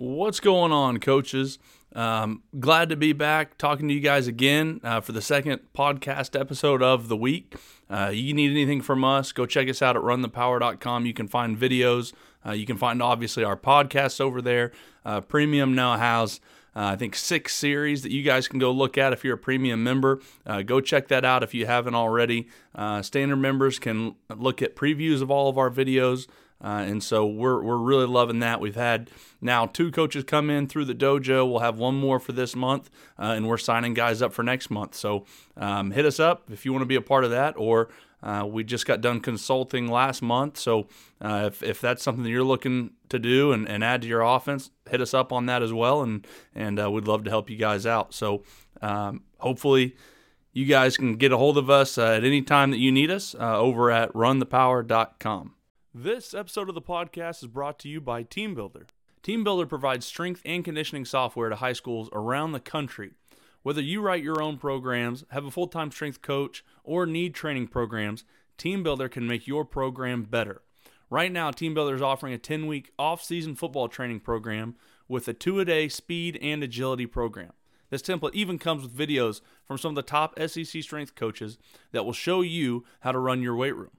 What's going on, coaches? Um, glad to be back talking to you guys again uh, for the second podcast episode of the week. Uh, you need anything from us, go check us out at runthepower.com. You can find videos. Uh, you can find, obviously, our podcasts over there. Uh, premium now has, uh, I think, six series that you guys can go look at if you're a premium member. Uh, go check that out if you haven't already. standard members can look at previews of all of our videos. Uh, and so we're, we're really loving that. We've had now two coaches come in through the dojo. We'll have one more for this month, uh, and we're signing guys up for next month. So um, hit us up if you want to be a part of that, or uh, we just got done consulting last month. So uh, if, if that's something that you're looking to do and, and add to your offense, hit us up on that as well, and, and uh, we'd love to help you guys out. So um, hopefully, you guys can get a hold of us uh, at any time that you need us over at runthepower.com. This episode of the podcast is brought to you by TeamBuildr. TeamBuildr provides strength and conditioning software to high schools around the country. Whether you write your own programs, have a full time strength coach, or need training programs, TeamBuildr can make your program better. Right now, TeamBuildr is offering a 10 week off season football training program with a two a day speed and agility program. This template even comes with videos from some of the top SEC strength coaches that will show you how to run your weight room.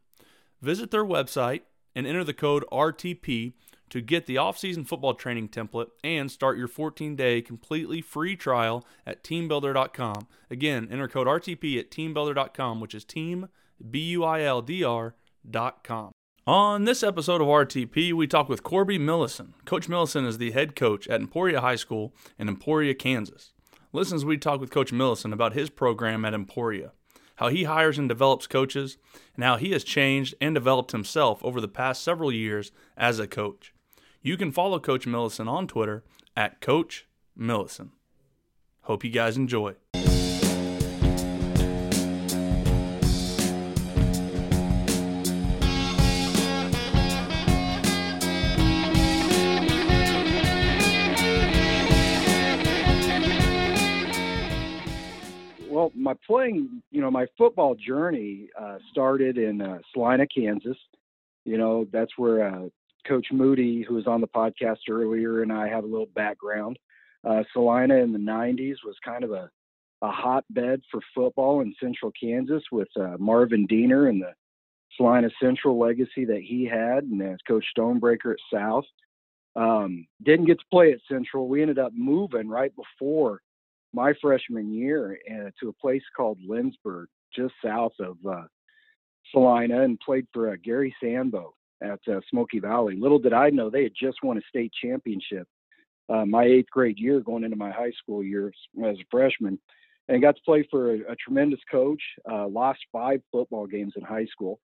Visit their website and enter the code RTP to get the off-season football training template and start your 14-day completely free trial at teambuildr.com. Again, enter code RTP at teambuildr.com, which is team B U I L D R.com. On this episode of RTP, we talk with Corby Millison. Coach Millison is the head coach at Emporia High School in Emporia, Kansas. Listen as we talk with Coach Millison about his program at Emporia how he hires and develops coaches, and how he has changed and developed himself over the past several years as a coach. You can follow Coach Millison on Twitter at Coach Millison. Hope you guys enjoy. My playing, you know, my football journey uh, started in uh, Salina, Kansas. You know, that's where uh, Coach Moody, who was on the podcast earlier, and I have a little background. Uh, Salina in the 90s was kind of a, a hotbed for football in central Kansas with uh, Marvin Diener and the Salina Central legacy that he had, and as Coach Stonebreaker at South. Um, didn't get to play at Central. We ended up moving right before my freshman year uh, to a place called Lindsborg, just south of uh, Salina, and played for uh, Gary Sambo at uh, Smoky Valley. Little did I know they had just won a state championship uh, my eighth grade year, going into my high school years as a freshman, and got to play for a, a tremendous coach. Uh, lost five football games in high school.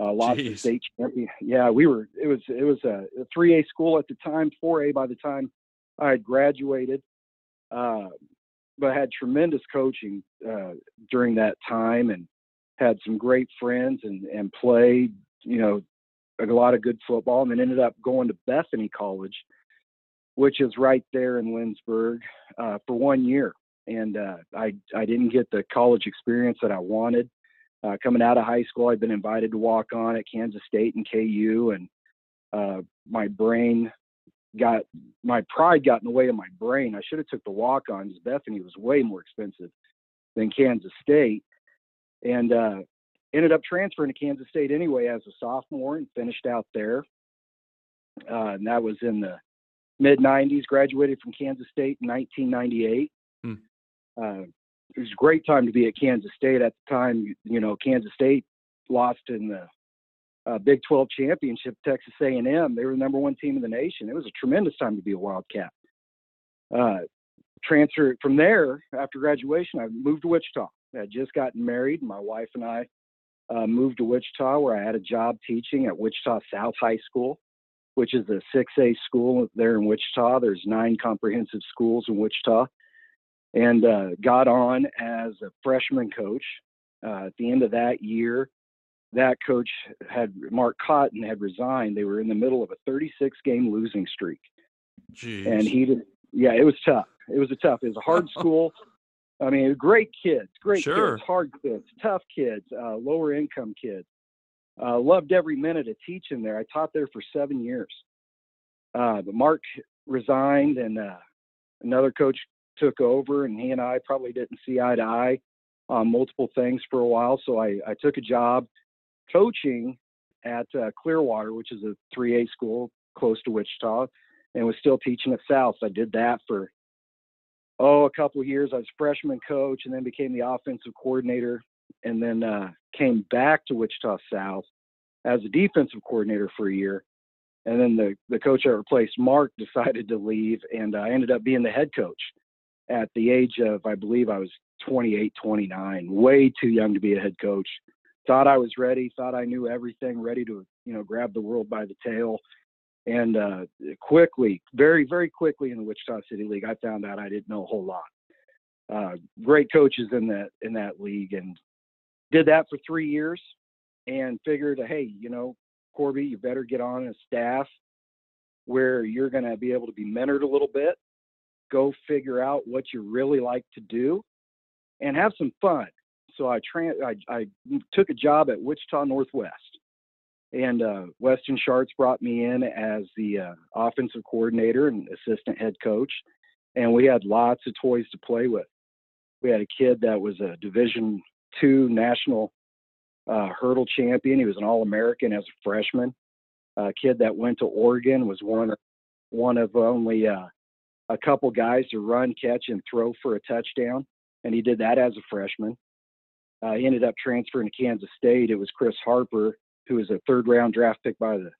Uh, lost Jeez. the state champion. Yeah, we were. It was. It was a, a 3A school at the time, 4A by the time I had graduated. Uh, but had tremendous coaching uh, during that time and had some great friends and and played you know a lot of good football and then ended up going to Bethany College, which is right there in Lindsborg, uh, for one year. And uh, I I didn't get the college experience that I wanted. Uh, coming out of high school, I'd been invited to walk on at Kansas State and KU, and uh, my brain got my pride got in the way of my brain. I should have took the walk on because Bethany was way more expensive than Kansas State, and uh, ended up transferring to Kansas State anyway as a sophomore and finished out there. Uh, and that was in the mid 90s. Graduated from Kansas State in 1998. Hmm. Uh, it was a great time to be at Kansas State at the time. You know, Kansas State lost in the uh, Big 12 championship, Texas A&M. They were the number one team in the nation. It was a tremendous time to be a Wildcat. Uh, from there after graduation. I moved to Wichita. I had just gotten married. My wife and I uh, moved to Wichita, where I had a job teaching at Wichita South High School, which is a 6A school there in Wichita. There's nine comprehensive schools in Wichita, and uh, got on as a freshman coach. Uh, at the end of that year, that coach had Mark Cotton had resigned. They were in the middle of a 36 game losing streak. Jeez. And he did, yeah, it was tough. It was a tough. It was a hard school. I mean, great kids, great sure. kids, hard kids, tough kids, uh, lower income kids. Uh, loved every minute of teaching there. I taught there for seven years. Uh, but Mark resigned, and uh, another coach took over, and he and I probably didn't see eye to eye on multiple things for a while. So I, I took a job coaching at uh, Clearwater, which is a 3A school close to Wichita, and was still teaching at South. So I did that for oh a couple years. I was freshman coach, and then became the offensive coordinator, and then uh, came back to Wichita South as a defensive coordinator for a year. And then the the coach I replaced, Mark, decided to leave, and I ended up being the head coach at the age of I believe I was 28, 29, way too young to be a head coach. Thought I was ready, thought I knew everything, ready to you know grab the world by the tail. And uh, quickly, very very quickly in the Wichita City League, I found out I didn't know a whole lot. Uh, great coaches in that in that league, and did that for three years, and figured, hey, you know, Corby, you better get on a staff where you're going to be able to be mentored a little bit, go figure out what you really like to do, and have some fun. So I, I, I took a job at Wichita Northwest, and uh, Weston Schartz brought me in as the uh, offensive coordinator and assistant head coach, and we had lots of toys to play with. We had a kid that was a Division two national uh, hurdle champion. He was an All American as a freshman. A kid that went to Oregon was one one of only uh, a couple guys to run, catch, and throw for a touchdown, and he did that as a freshman. Uh, ended up transferring to Kansas State. It was Chris Harper, who was a third round draft pick by the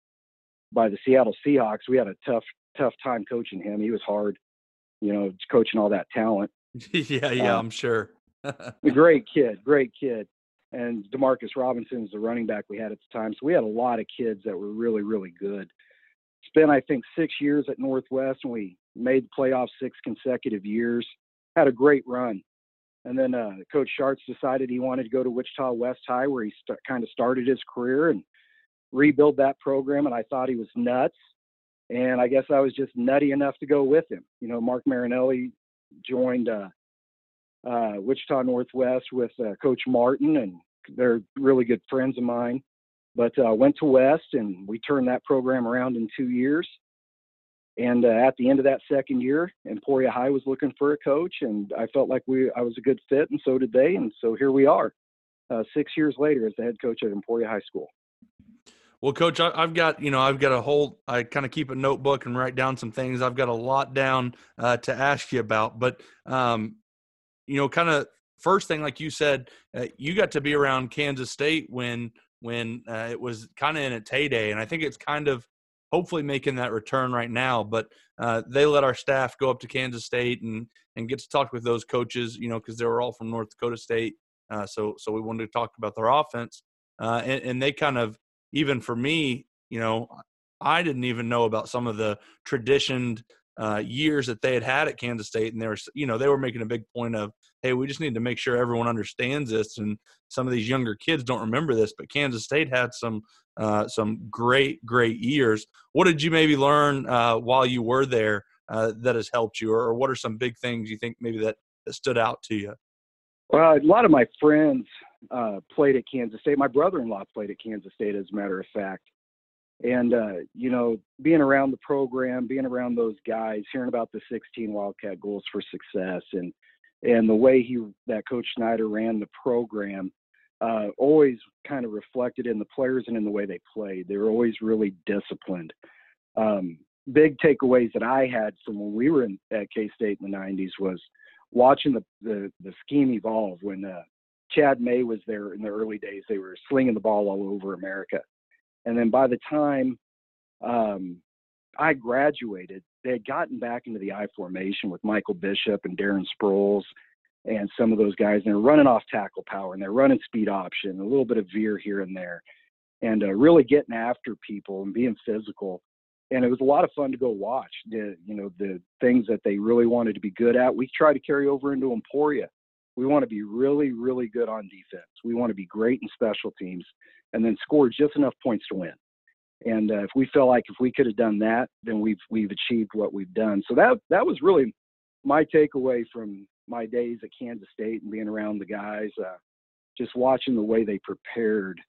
by the Seattle Seahawks. We had a tough tough time coaching him. He was hard, you know, coaching all that talent. yeah, yeah, um, I'm sure. a great kid, great kid. And Demarcus Robinson is the running back we had at the time. So we had a lot of kids that were really, really good. Spent, I think, six years at Northwest, and we made the playoffs six consecutive years. Had a great run. And then uh, Coach Schartz decided he wanted to go to Wichita West High, where he st- kind of started his career and rebuild that program. And I thought he was nuts. And I guess I was just nutty enough to go with him. You know, Mark Marinelli joined uh, uh, Wichita Northwest with uh, Coach Martin, and they're really good friends of mine. But uh, went to West, and we turned that program around in two years. And uh, at the end of that second year, Emporia High was looking for a coach, and I felt like we I was a good fit, and so did they, and so here we are, uh, six years later as the head coach at Emporia High School. Well, coach, I, have got you know I've got a whole I kind of keep a notebook and write down some things. I've got a lot down uh, to ask you about, but um, you know, kind of first thing like you said, uh, you got to be around Kansas State when when uh, it was kind of in its heyday, and I think it's kind of hopefully making that return right now. But uh, they let our staff go up to Kansas State and and get to talk with those coaches, you know, because they were all from North Dakota State. Uh, so so we wanted to talk about their offense, uh, and, and they kind of even for me, you know, I didn't even know about some of the traditioned uh, years that they had had at Kansas State, and they were, you know, they were making a big point of, hey, we just need to make sure everyone understands this, and some of these younger kids don't remember this, but Kansas State had some uh, some great, great years. What did you maybe learn uh, while you were there uh, that has helped you, or, what are some big things you think maybe that, that stood out to you? Well, a lot of my friends uh, played at Kansas State. My brother-in-law played at Kansas State, as a matter of fact. And uh, you know, being around the program, being around those guys, hearing about the 16 Wildcat goals for success, and and the way he that Coach Snyder ran the program, uh, always kind of reflected in the players and in the way they played. They were always really disciplined. Um, big takeaways that I had from when we were in, at K State in the 90s was watching the, the, the scheme evolve. When uh, Chad May was there in the early days, they were slinging the ball all over America. And then by the time um, I graduated, they had gotten back into the I formation with Michael Bishop and Darren Sproles and some of those guys. And they're running off tackle power and they're running speed option, a little bit of veer here and there, and uh, really getting after people and being physical. And it was a lot of fun to go watch. The you know the things that they really wanted to be good at. We try to carry over into Emporia. We want to be really, really good on defense. We want to be great in special teams, and then score just enough points to win. And uh, if we feel like if we could have done that, then we've we've achieved what we've done. So that that was really my takeaway from my days at Kansas State and being around the guys, uh, just watching the way they prepared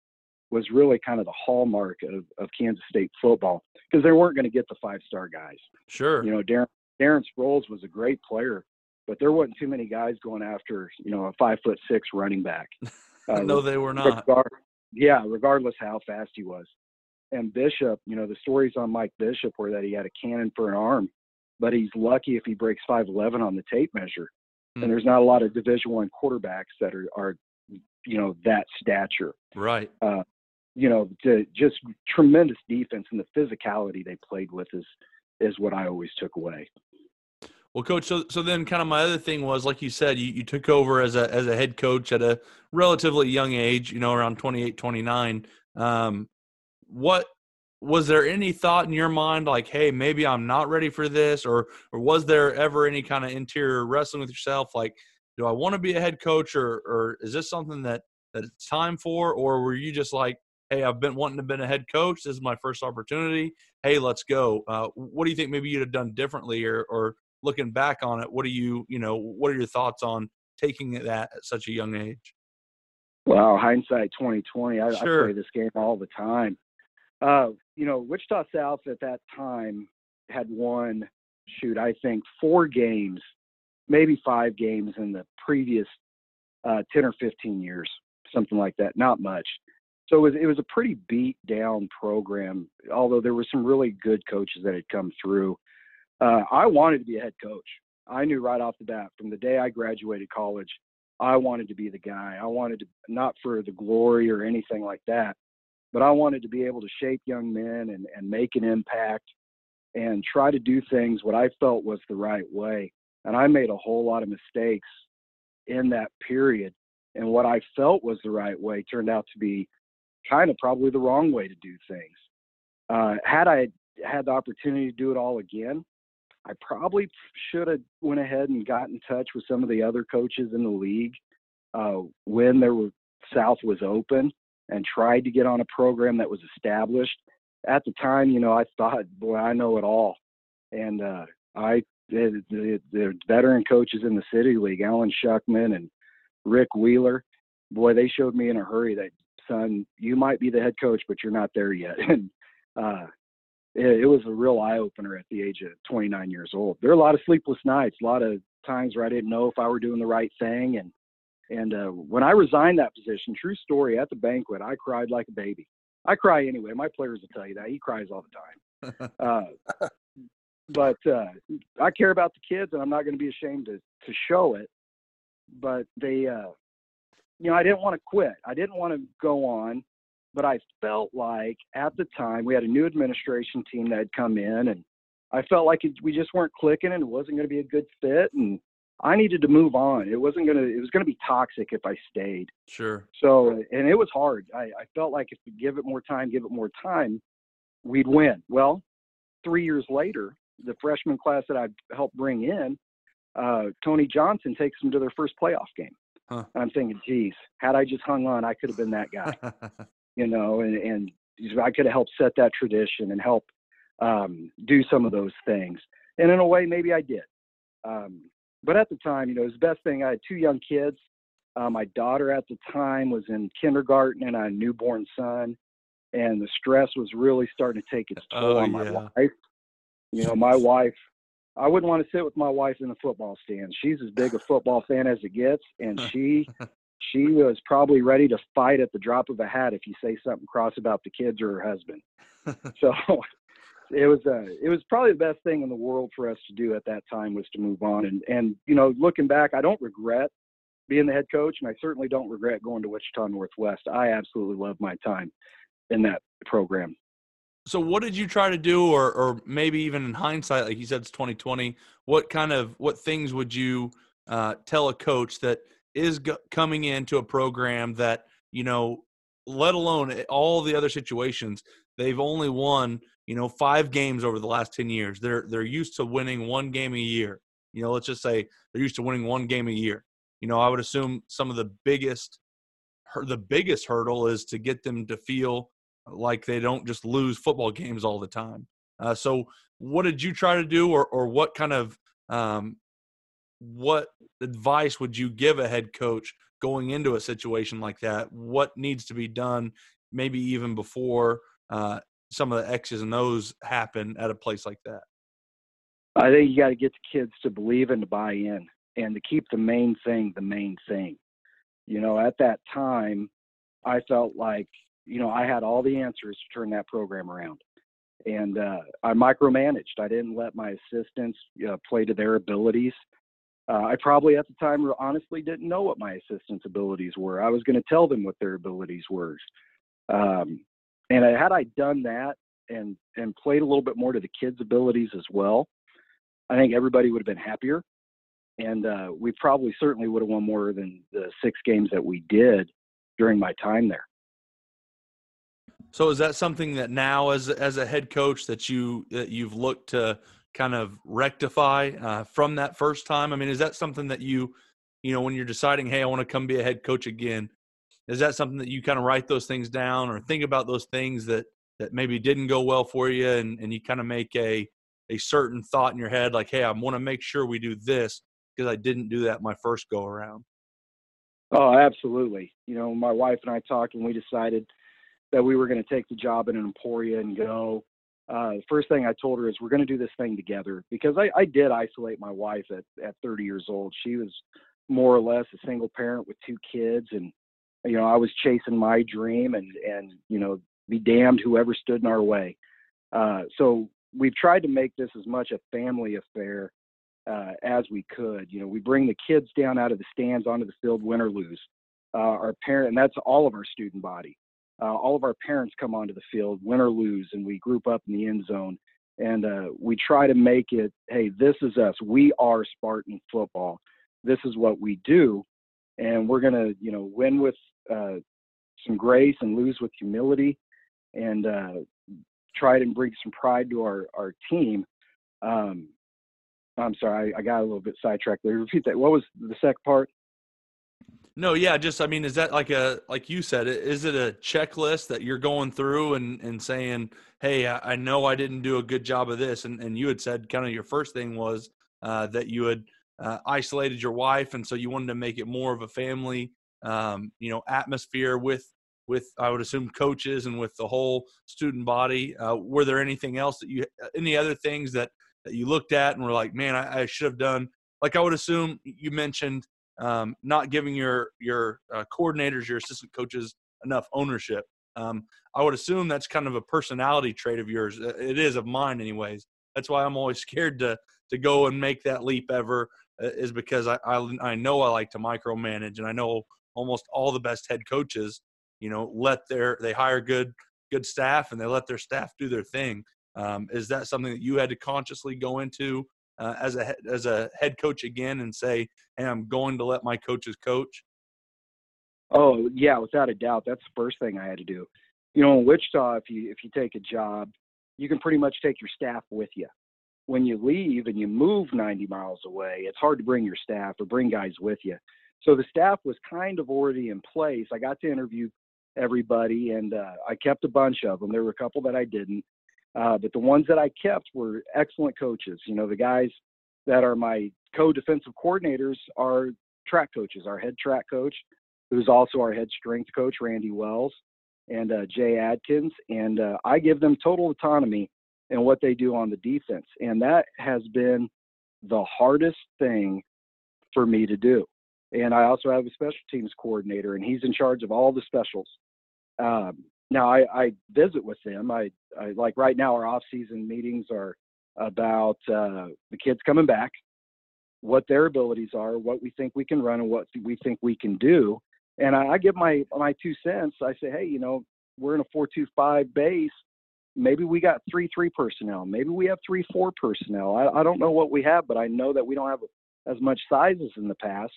was really kind of the hallmark of, of Kansas State football because they weren't going to get the five star guys. Sure. You know, Darren Darren Sproles was a great player, but there wasn't too many guys going after you know a five foot six running back. Uh, no, they were not. Regard, yeah, regardless how fast he was. And Bishop, you know, the stories on Mike Bishop were that he had a cannon for an arm, but he's lucky if he breaks 5'11 on the tape measure. Hmm. And there's not a lot of Division One quarterbacks that are, are, you know, that stature. Right. Uh, you know, to just tremendous defense and the physicality they played with is is what I always took away. Well, coach, so so then kind of my other thing was like you said, you, you took over as a as a head coach at a relatively young age, you know, around 28, 29. Um, what was there any thought in your mind like, hey, maybe I'm not ready for this, or or was there ever any kind of interior wrestling with yourself, like, do I want to be a head coach, or or is this something that that it's time for, or were you just like, hey, I've been wanting to be a head coach, this is my first opportunity, hey, let's go. Uh, what do you think maybe you'd have done differently, or or looking back on it, what are you, you know, what are your thoughts on taking that at such a young age? Well, hindsight 2020. I, sure. I play this game all the time. Uh, you know, Wichita South at that time had won, shoot, I think four games, maybe five games in the previous uh, 10 or 15 years, something like that. Not much. So it was, it was a pretty beat down program, although there were some really good coaches that had come through uh, I wanted to be a head coach. I knew right off the bat from the day I graduated college, I wanted to be the guy. I wanted to not for the glory or anything like that, but I wanted to be able to shape young men and, and make an impact and try to do things what I felt was the right way. And I made a whole lot of mistakes in that period. And what I felt was the right way turned out to be kind of probably the wrong way to do things. Uh, had I had the opportunity to do it all again, I probably should have went ahead and got in touch with some of the other coaches in the league uh, when there were South was open and tried to get on a program that was established. At the time, you know, I thought, boy, I know it all, and uh, I the, the, the veteran coaches in the city league, Alan Shuckman and Rick Wheeler, boy, they showed me in a hurry that son, you might be the head coach, but you're not there yet. And uh, it, it was a real eye opener at the age of 29 years old. There are a lot of sleepless nights, a lot of times where I didn't know if I were doing the right thing. And and uh, when I resigned that position, true story, at the banquet, I cried like a baby. I cry anyway. My players will tell you that he cries all the time. uh, but uh, I care about the kids, and I'm not going to be ashamed to to show it. But they, uh, you know, I didn't want to quit. I didn't want to go on but I felt like at the time we had a new administration team that had come in, and I felt like it, we just weren't clicking, and it wasn't going to be a good fit, and I needed to move on. It wasn't gonna. It was gonna be toxic if I stayed. Sure. So, and it was hard. I, I felt like if we give it more time, give it more time, we'd win. Well, three years later, the freshman class that I helped bring in, uh, Tony Johnson takes them to their first playoff game. Huh. I'm thinking, geez, had I just hung on, I could have been that guy. you know, and, and I could have helped set that tradition and help um, do some of those things. And in a way, maybe I did. Um, but at the time, you know, it was the best thing. I had two young kids. Uh, my daughter at the time was in kindergarten and I had a newborn son. And the stress was really starting to take its toll oh, on my yeah. wife. You know, my wife, I wouldn't want to sit with my wife in the football stand. She's as big a football fan as it gets. And she she was probably ready to fight at the drop of a hat if you say something cross about the kids or her husband. so it was uh, it was probably the best thing in the world for us to do at that time was to move on and and you know looking back I don't regret being the head coach and I certainly don't regret going to Wichita Northwest. I absolutely love my time in that program. So what did you try to do or or maybe even in hindsight like you said it's 2020 what kind of what things would you uh, tell a coach that is coming into a program that you know let alone all the other situations they've only won you know five games over the last 10 years. They're they're used to winning one game a year. You know let's just say they're used to winning one game a year. You know i would assume some of the biggest the biggest hurdle is to get them to feel like they don't just lose football games all the time. Uh, so what did you try to do or or what kind of um, what advice would you give a head coach going into a situation like that? What needs to be done maybe even before uh, some of the X's and O's happen at a place like that? I think you got to get the kids to believe and to buy in and to keep the main thing the main thing. You know, at that time, I felt like, you know, I had all the answers to turn that program around. And uh, I micromanaged. I didn't let my assistants play to their abilities. Uh, I probably at the time honestly didn't know what my assistants' abilities were. I was going to tell them what their abilities were. Um, and had I done that and and played a little bit more to the kids' abilities as well, I think everybody would have been happier, and uh, we probably certainly would have won more than the six games that we did during my time there. So is that something that now, as as a head coach, that you that you've looked to kind of rectify uh, from that first time? I mean, is that something that you, you know, when you're deciding, hey, I want to come be a head coach again, is that something that you kind of write those things down or think about those things that that maybe didn't go well for you, and and you kind of make a a certain thought in your head like hey i want to make sure we do this because i didn't do that my first go around oh absolutely you know my wife and i talked and we decided that we were going to take the job in emporia and go uh, the first thing i told her is we're going to do this thing together because I, I did isolate my wife at, at 30 years old she was more or less a single parent with two kids and you know i was chasing my dream and and you know be damned whoever stood in our way uh, so we've tried to make this as much a family affair uh, as we could. You know, we bring the kids down out of the stands onto the field, win or lose. Uh, our parent, and that's all of our student body. Uh, all of our parents come onto the field, win or lose, and we group up in the end zone. And uh, we try to make it, hey, this is us. We are Spartan football. This is what we do, and we're gonna, you know, win with uh, some grace and lose with humility. And uh, try and bring some pride to our our team. Um, I'm sorry, I, I got a little bit sidetracked there. Repeat that. What was the second part? No, yeah, just I mean, is that like a like you said, is it a checklist that you're going through and and saying, hey, I, I know I didn't do a good job of this, and and you had said kind of your first thing was uh, that you had uh, isolated your wife, and so you wanted to make it more of a family, um, you know, atmosphere with with I would assume coaches and with the whole student body. Uh, were there anything else that you any other things that that you looked at and were like, man, I, I should have done? Like I would assume you mentioned um, not giving your your uh, coordinators, your assistant coaches enough ownership. Um, I would assume that's kind of a personality trait of yours. It is of mine, anyways. That's why I'm always scared to to go and make that leap ever. Uh, is because I, I I know I like to micromanage, and I know almost all the best head coaches you know let their they hire good good staff and they let their staff do their thing um, is that something that you had to consciously go into uh, as a as a head coach again and say hey i'm going to let my coaches coach. Oh yeah without a doubt that's the first thing i had to do. You know in wichita if you if you take a job you can pretty much take your staff with you. When you leave and you move 90 miles away it's hard to bring your staff or bring guys with you. So the staff was kind of already in place. I got to interview everybody, and uh, I kept a bunch of them. There were a couple that I didn't, uh, but the ones that I kept were excellent coaches. You know, the guys that are my co-defensive coordinators are track coaches. Our head track coach, who's also our head strength coach, Randy Wells, and uh, Jay Adkins, and uh, I give them total autonomy in what they do on the defense, and that has been the hardest thing for me to do. And I also have a special teams coordinator, and he's in charge of all the specials. Um, now I, I, visit with them. I, I, like right now our off-season meetings are about uh, the kids coming back, what their abilities are, what we think we can run, and what we think we can do. And I, I give my my two cents. I say, hey, you know, we're in a four-two-five base. Maybe we got three-three personnel. Maybe we have three-four personnel. I, I don't know what we have, but I know that we don't have as much size as in the past.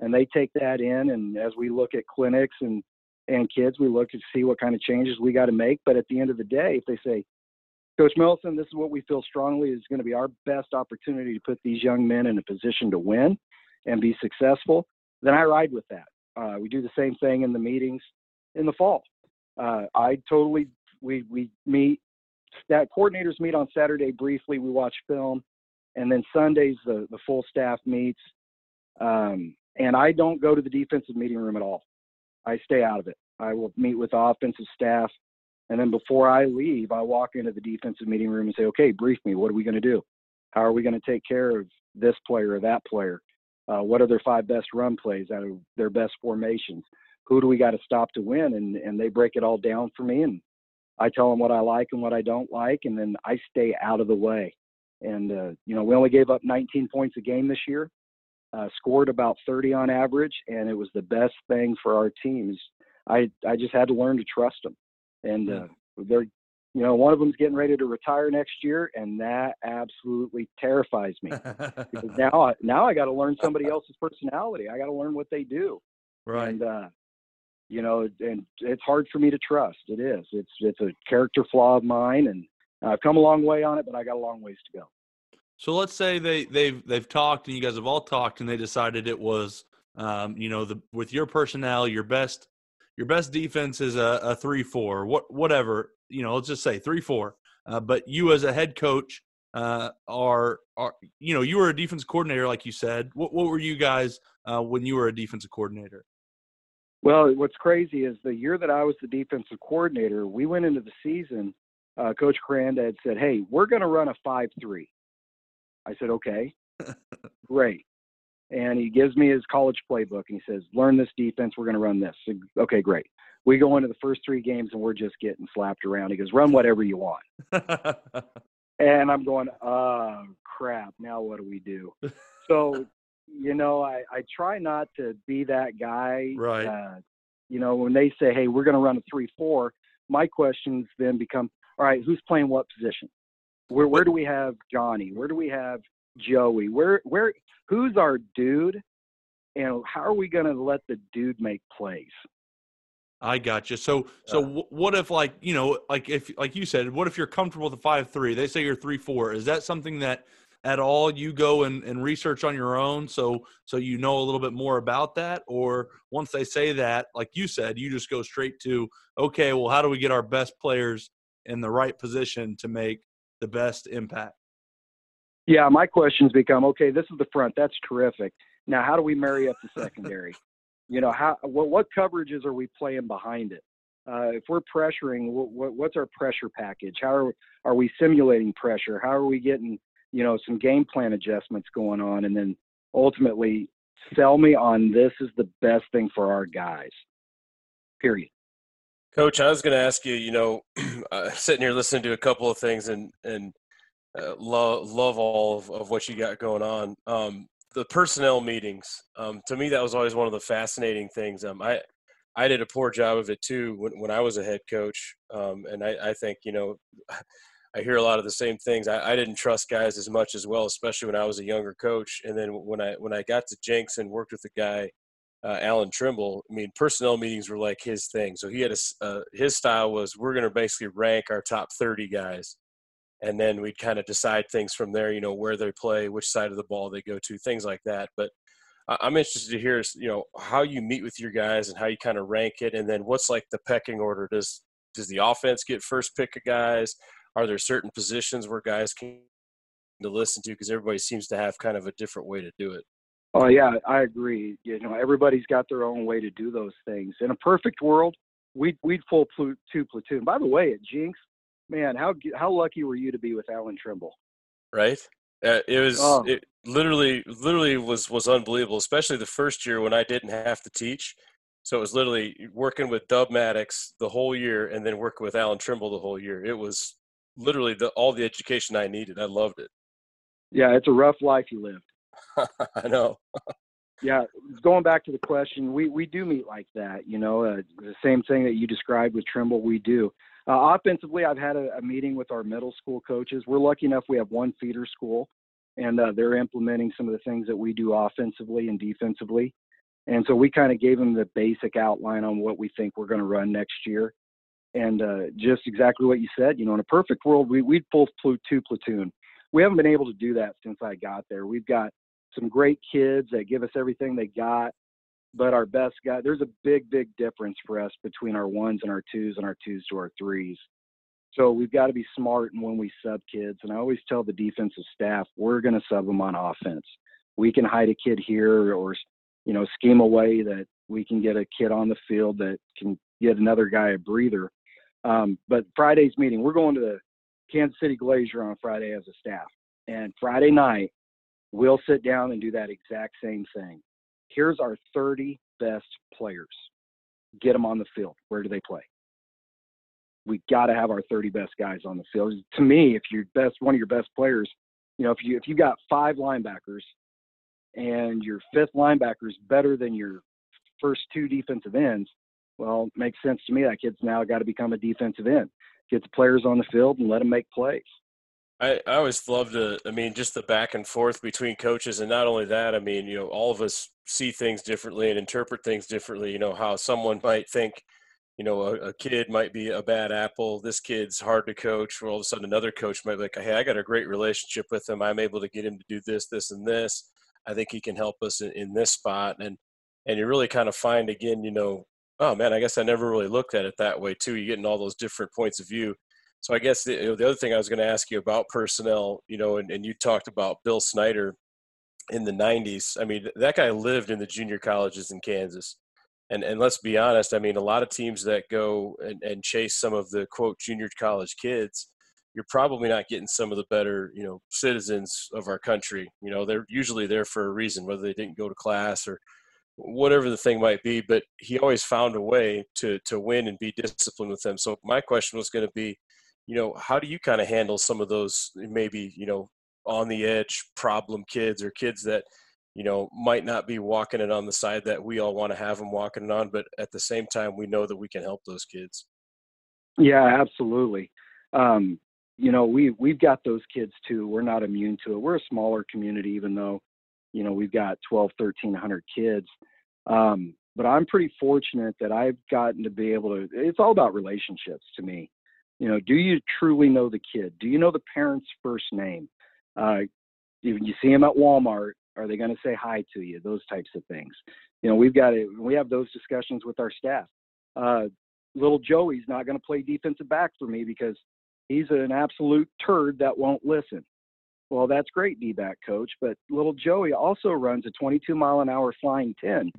And they take that in, and as we look at clinics and and kids, we look to see what kind of changes we got to make. But at the end of the day, if they say, Coach Melson, this is what we feel strongly is going to be our best opportunity to put these young men in a position to win and be successful, then I ride with that. Uh, we do the same thing in the meetings in the fall. Uh, I totally, we, we meet, that coordinators meet on Saturday briefly, we watch film, and then Sundays the, the full staff meets. Um, and I don't go to the defensive meeting room at all. I stay out of it. I will meet with the offensive staff. And then before I leave, I walk into the defensive meeting room and say, okay, brief me. What are we going to do? How are we going to take care of this player or that player? Uh, what are their five best run plays out of their best formations? Who do we got to stop to win? And, and they break it all down for me. And I tell them what I like and what I don't like. And then I stay out of the way. And, uh, you know, we only gave up 19 points a game this year, uh, scored about 30 on average. And it was the best thing for our teams. I, I just had to learn to trust them. And uh, they're, you know, one of them's getting ready to retire next year, and that absolutely terrifies me. because now, I, now I got to learn somebody else's personality. I got to learn what they do. Right. And uh, you know, and it's hard for me to trust. It is. It's it's a character flaw of mine, and I've come a long way on it, but I got a long ways to go. So let's say they they've they've talked, and you guys have all talked, and they decided it was, um, you know, the with your personnel, your best your best defense is a, a three four, what whatever, you know, let's just say three four. Uh, but you as a head coach uh, are are you know you were a defense coordinator, like you said. What what were you guys uh, when you were a defensive coordinator? Well, what's crazy is the year that I was the defensive coordinator, we went into the season. Uh, Coach Crandad said, "Hey, we're going to run a five-three." I said, "Okay, great." And he gives me his college playbook and he says, "Learn this defense. We're going to run this." Said, okay, great. We go into the first three games and we're just getting slapped around. He goes, "Run whatever you want." and I'm going, "Oh crap! Now what do we do?" So you know, I, I try not to be that guy. Right. Uh, you know, when they say, hey, we're going to run a 3 4, my questions then become, all right, who's playing what position? Where, where do we have Johnny? Where do we have Joey? Where, where, who's our dude? And how are we going to let the dude make plays? I got you. So, so what if, like, you know, like if, like you said, what if you're comfortable with a five three? They say you're three four. Is that something that at all you go and, and research on your own so so you know a little bit more about that or once they say that like you said you just go straight to okay well how do we get our best players in the right position to make the best impact? Yeah my questions become okay this is the front that's terrific. Now how do we marry up the secondary? You know how what, what coverages are we playing behind it? Uh, if we're pressuring what, what's our pressure package? How are, are we simulating pressure? How are we getting you know, some game plan adjustments going on, and then ultimately sell me on this is the best thing for our guys. Period. Coach, I was going to ask you. You know, uh, sitting here listening to a couple of things, and and uh, love love all of, of, what you got going on. Um, the personnel meetings, um, to me, that was always one of the fascinating things. Um, I I did a poor job of it too when, when I was a head coach, um, and I, I think you know I hear a lot of the same things. I, I, didn't trust guys as much as well, especially when I was a younger coach. And then when I when I got to Jenks and worked with the guy, uh, Alan Trimble. I mean, personnel meetings were like his thing. So he had a uh, his style was we're going to basically rank our top 30 guys, and then we'd kind of decide things from there. You know, where they play, which side of the ball they go to, things like that. But I'm interested to hear, you know, how you meet with your guys and how you kind of rank it, and then what's like the pecking order. Does does the offense get first pick of guys? are there certain positions where guys can to listen to because everybody seems to have kind of a different way to do it oh yeah i agree you know everybody's got their own way to do those things in a perfect world we'd we'd full pl- two platoon by the way at Jenks, man how how lucky were you to be with alan trimble right uh, it was oh. it literally literally was was unbelievable especially the first year when i didn't have to teach so it was literally working with Dub Maddox the whole year and then working with Alan Trimble the whole year. It was literally the, all the education I needed. I loved it. Yeah, it's a rough life you lived. I know. yeah, going back to the question, we we do meet like that. You know, uh, the same thing that you described with Trimble, we do. Uh, offensively, I've had a, a, meeting with our middle school coaches. We're lucky enough we have one feeder school, and uh, they're implementing some of the things that we do offensively and defensively. And so we kind of gave them the basic outline on what we think we're going to run next year and uh, just exactly what you said. You know, in a perfect world, we, we'd pl- two platoon. We haven't been able to do that since I got there. We've got some great kids that give us everything they got, but our best guy. There's a big, big difference for us between our ones and our twos and our twos to our threes. So we've got to be smart when we sub kids. And I always tell the defensive staff, we're going to sub them on offense. We can hide a kid here or, you know, scheme a way that we can get a kid on the field that can get another guy a breather. Um, but Friday's meeting, we're going to the Kansas City Glazier on Friday as a staff. And Friday night, we'll sit down and do that exact same thing. Here's our 30 best players. Get them on the field. Where do they play? We got to have our 30 best guys on the field. To me, if you're best, one of your best players, you know, if you if you got five linebackers and your fifth linebacker is better than your first two defensive ends, well, makes sense to me. That kid's now got to become a defensive end. Get the players on the field and let them make plays. I, I always love to, I mean, just the back and forth between coaches. And not only that, I mean, you know, all of us see things differently and interpret things differently. You know, how someone might think, you know, a, a kid might be a bad apple. This kid's hard to coach. well all of a sudden, another coach might be like, hey, I got a great relationship with him. I'm able to get him to do this, this, and this. I think he can help us in, in this spot. And, and you really kind of find again, you know, oh man, I guess I never really looked at it that way too. You're getting all those different points of view. So I guess the, the other thing I was going to ask you about personnel, you know, and, and you talked about Bill Snyder in the 90s. I mean, that guy lived in the junior colleges in Kansas. And, and let's be honest, I mean, a lot of teams that go and, and chase some of the quote junior college kids, you're probably not getting some of the better, you know, citizens of our country. You know, they're usually there for a reason, whether they didn't go to class or whatever the thing might be. But he always found a way to to win and be disciplined with them. So my question was going to be, you know, how do you kind of handle some of those maybe you know on the edge problem kids or kids that you know might not be walking it on the side that we all want to have them walking it on, but at the same time we know that we can help those kids. Yeah, absolutely. Um, you know, we we've got those kids too. We're not immune to it. We're a smaller community, even though you know we've got 12 1300 kids um, but i'm pretty fortunate that i've gotten to be able to it's all about relationships to me you know do you truly know the kid? Do you know the parent's first name? Uh, if you see them at walmart are they going to say hi to you? Those types of things. You know we've got to we have those discussions with our staff. Uh, little joey's not going to play defensive back for me because he's an absolute turd that won't listen. Well, that's great, D-back coach, but little Joey also runs a 22 mile an hour flying 10.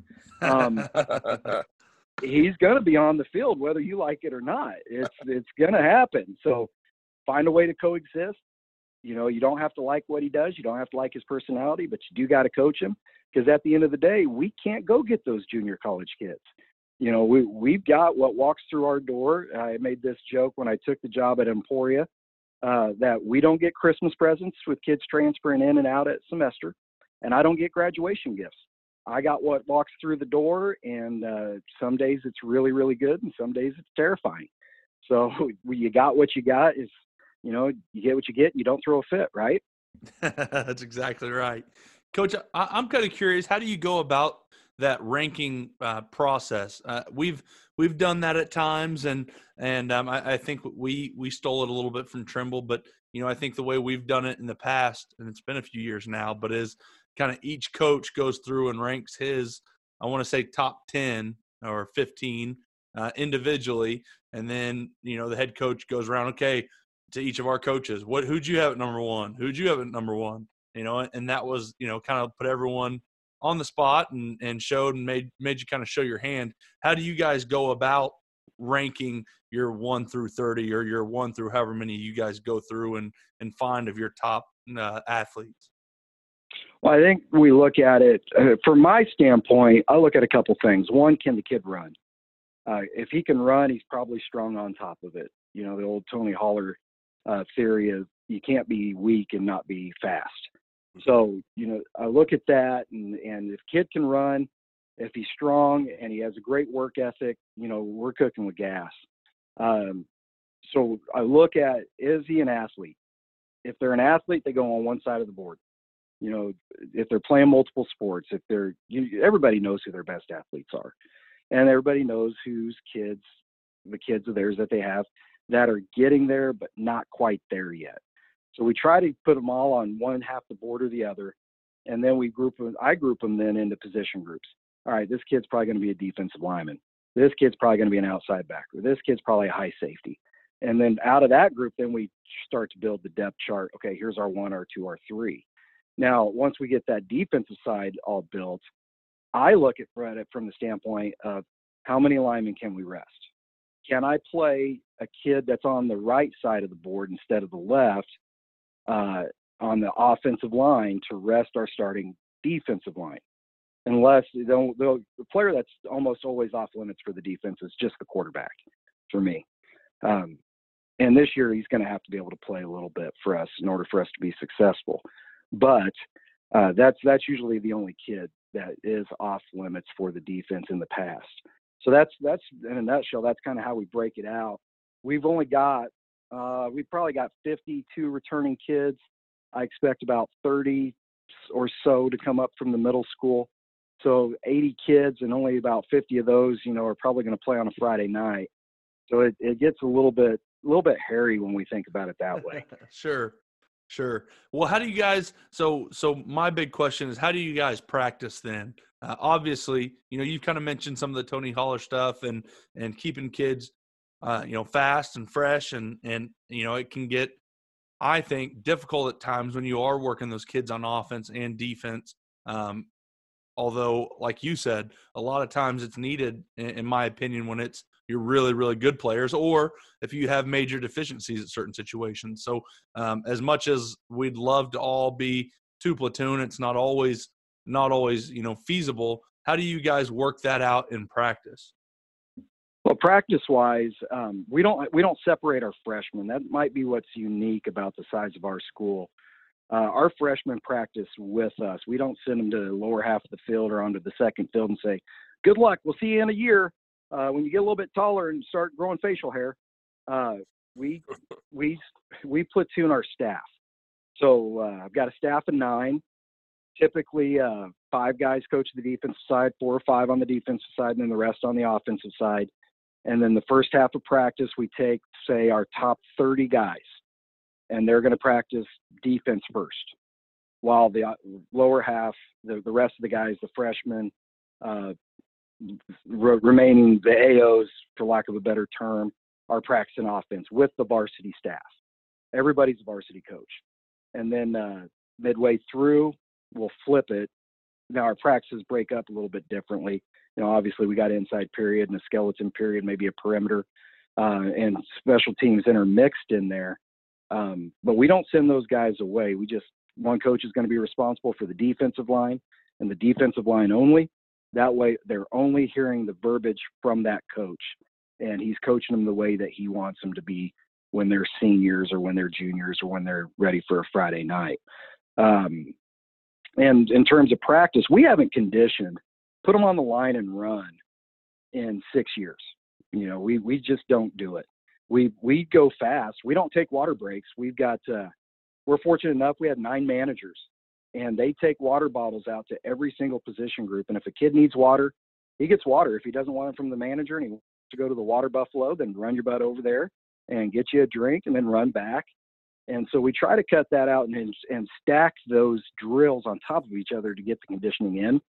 Um, he's going to be on the field whether you like it or not. It's it's going to happen. So find a way to coexist. You know, you don't have to like what he does. You don't have to like his personality, but you do got to coach him because at the end of the day, we can't go get those junior college kids. You know, we we've got what walks through our door. I made this joke when I took the job at Emporia uh, that we don't get Christmas presents with kids transferring in and out at semester, and I don't get graduation gifts. I got what walks through the door, and uh, some days it's really, really good, and some days it's terrifying. So you got what you got is, you know, you get what you get, and you don't throw a fit, right? That's exactly right, Coach. I- I'm kind of curious. How do you go about that ranking uh, process. Uh, we've we've done that at times, and and um, I, I, think we we stole it a little bit from Trimble, but you know I think the way we've done it in the past, and it's been a few years now, but is kind of each coach goes through and ranks his I want to say top ten or fifteen uh, individually, and then you know the head coach goes around. Okay, to each of our coaches, what who'd you have at number one? Who'd you have at number one? You know, and that was you know kind of put everyone on the spot and, and showed and made made you kind of show your hand. How do you guys go about ranking your one through thirty or your one through however many you guys go through and and find of your top uh, athletes? Well, I think we look at it uh, from my standpoint. I look at a couple things. One, can the kid run? Uh, if he can run, he's probably strong on top of it. You know, the old Tony Holler uh, theory of you can't be weak and not be fast. So, you know, I look at that and, and if kid can run, if he's strong and he has a great work ethic, you know, we're cooking with gas. Um, so I look at is he an athlete? If they're an athlete, they go on one side of the board. You know, if they're playing multiple sports, if they're you, everybody knows who their best athletes are, and everybody knows whose kids, the kids of theirs that they have that are getting there but not quite there yet. So we try to put them all on one half the board or the other, and then we group them. I group them then into position groups. All right, this kid's probably going to be a defensive lineman. This kid's probably going to be an outside backer. This kid's probably a high safety. And then out of that group, then we start to build the depth chart. Okay, here's our one, our two, our three. Now, once we get that defensive side all built, I look at it from the standpoint of how many linemen can we rest? can I play a kid that's on the right side of the board instead of the left uh, on the offensive line to rest our starting defensive line? Unless the, the player that's almost always off limits for the defense is just the quarterback for me. Um, and this year he's going to have to be able to play a little bit for us in order for us to be successful. But uh, that's that's usually the only kid that is off limits for the defense in the past. So that's that's in a nutshell. That's kind of how we break it out. We've only got uh, we've probably got 52 returning kids. I expect about 30 or so to come up from the middle school. So 80 kids, and only about 50 of those, you know, are probably going to play on a Friday night. So it, it gets a little bit a little bit hairy when we think about it that way. sure. Sure. Well, how do you guys? So, so my big question is, how do you guys practice then? Uh, obviously, you know, you've kind of mentioned some of the Tony Holler stuff and and keeping kids, uh, you know, fast and fresh, and and you know, it can get, I think, difficult at times when you are working those kids on offense and defense. Um, although, like you said, a lot of times it's needed, in, in my opinion, when it's you're really really good players or if you have major deficiencies at certain situations. So um, as much as we'd love to all be two platoon it's not always not always you know feasible. How do you guys work that out in practice? Well practice wise um, we don't we don't separate our freshmen. That might be what's unique about the size of our school. Uh, our freshmen practice with us. We don't send them to the lower half of the field or onto the second field and say good luck. We'll see you in a year uh, when you get a little bit taller and start growing facial hair, uh, we we we platoon our staff. So uh, I've got a staff of nine. Typically, uh, five guys coach the defensive side, four or five on the defensive side, and then the rest on the offensive side. And then the first half of practice, we take, say, our top 30 guys, and they're going to practice defense first, while the uh, lower half, the, the rest of the guys, the freshmen, uh, re- remaining the AOs, for lack of a better term, are practicing offense with the varsity staff. Everybody's a varsity coach. And then uh, midway through, we'll flip it. Now our practices break up a little bit differently. You know, obviously we got inside period and a skeleton period, maybe a perimeter, uh, and special teams intermixed in there. Um, but we don't send those guys away. We just one coach is going to be responsible for the defensive line and the defensive line only. That way, they're only hearing the verbiage from that coach, and he's coaching them the way that he wants them to be when they're seniors or when they're juniors or when they're ready for a Friday night. Um, and in terms of practice, we haven't conditioned, put them on the line and run in six years. You know, we we just don't do it. We we go fast. We don't take water breaks. We've got uh, we're fortunate enough we have nine managers and they take water bottles out to every single position group. And if a kid needs water, he gets water. If he doesn't want it from the manager and he wants to go to the water buffalo, then run your butt over there and get you a drink and then run back. And so we try to cut that out and, and stack those drills on top of each other to get the conditioning in.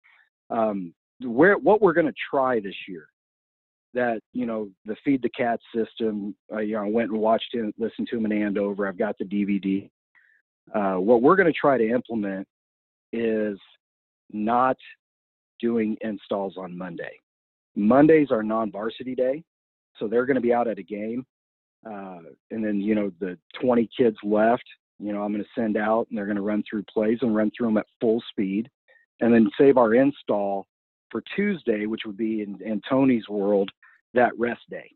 Um, where what we're going to try this year, that you know the feed the cat system. Uh, you know, I went and watched it, listened to him in Andover. I've got the DVD. Uh, what we're going to try to implement is not doing installs on Monday. Mondays are non-varsity day, so they're going to be out at a game. Uh, and then you know the 20 kids left, you know I'm going to send out, and they're going to run through plays and run through them at full speed, and then save our install for Tuesday, which would be in, in Tony's world that rest day.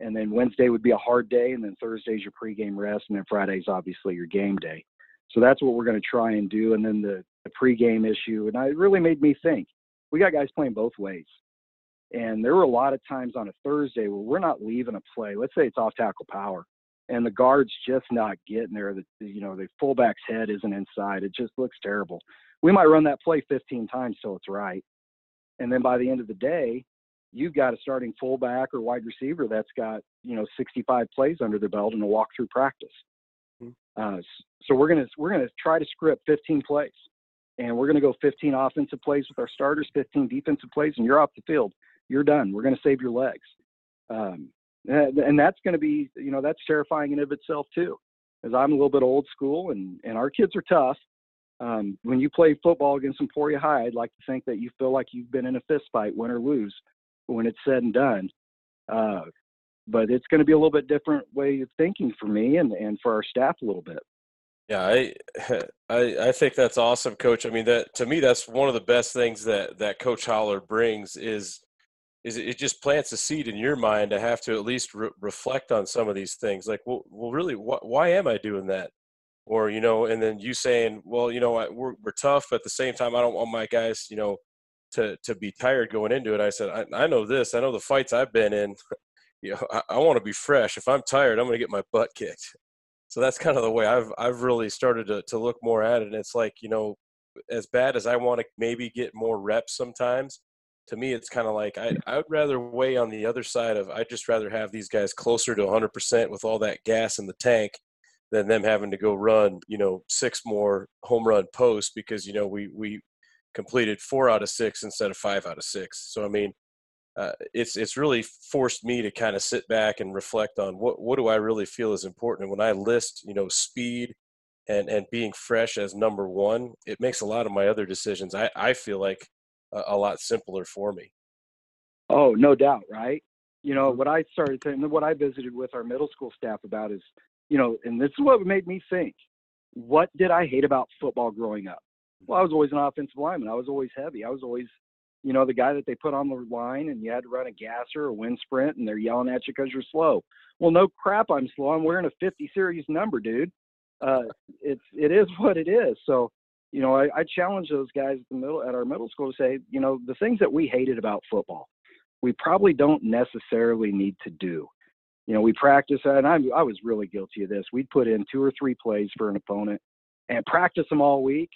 And then Wednesday would be a hard day, and then Thursday's your pregame rest, and then Friday's obviously your game day. So that's what we're going to try and do. And then the, the pregame issue, and it really made me think. We got guys playing both ways. And there were a lot of times on a Thursday where we're not leaving a play. Let's say it's off tackle power, and the guard's just not getting there. The you know the fullback's head isn't inside. It just looks terrible. We might run that play 15 times till it's right, and then by the end of the day, you've got a starting fullback or wide receiver that's got you know 65 plays under their belt in a walkthrough practice. Uh, so we're gonna we're gonna try to script 15 plays, and we're gonna go 15 offensive plays with our starters, 15 defensive plays, and you're off the field. You're done. We're gonna save your legs, um, and, that's gonna be you know that's terrifying in of itself too, because I'm a little bit old school, and and our kids are tough. Um, when you play football against Emporia High, I'd like to think that you feel like you've been in a fist fight, win or lose. When it's said and done, uh, but it's going to be a little bit different way of thinking for me and, and for our staff a little bit. Yeah, I, I I think that's awesome, Coach. I mean, that to me, that's one of the best things that that Coach Holler brings is is it just plants a seed in your mind to have to at least re- reflect on some of these things. Like, well, well, really, wh- why am I doing that? Or you know, and then you saying, well, you know, we're we're tough, but at the same time, I don't want my guys, you know, to to be tired going into it. I said, I, I know this. I know the fights I've been in. you know, I, I want to be fresh. If I'm tired, I'm going to get my butt kicked. So that's kind of the way I've I've really started to to look more at it. And it's like, you know, as bad as I want to maybe get more reps sometimes, to me it's kind of like I I would rather weigh on the other side of I'd just rather have these guys closer to 100% with all that gas in the tank than them having to go run, you know, six more home run posts because you know we we completed four out of six instead of five out of six. So I mean, uh, it's it's really forced me to kind of sit back and reflect on what what do I really feel is important. And when I list, you know, speed and and being fresh as number one, it makes a lot of my other decisions. I I feel like a, a lot simpler for me. Oh, no doubt, right? You know, what I started and what I visited with our middle school staff about is, you know, and this is what made me think, what did I hate about football growing up? Well, I was always an offensive lineman. I was always heavy. I was always, you know, the guy that they put on the line and you had to run a gasser or a wind sprint and they're yelling at you because you're slow. Well, no crap, I'm slow. I'm wearing a 50 series number, dude. Uh, it's it is what it is. So, you know, I, I challenge those guys at the middle at our middle school to say, you know, the things that we hated about football, we probably don't necessarily need to do. You know, we practice, and I, I was really guilty of this. We'd put in two or three plays for an opponent and practice them all week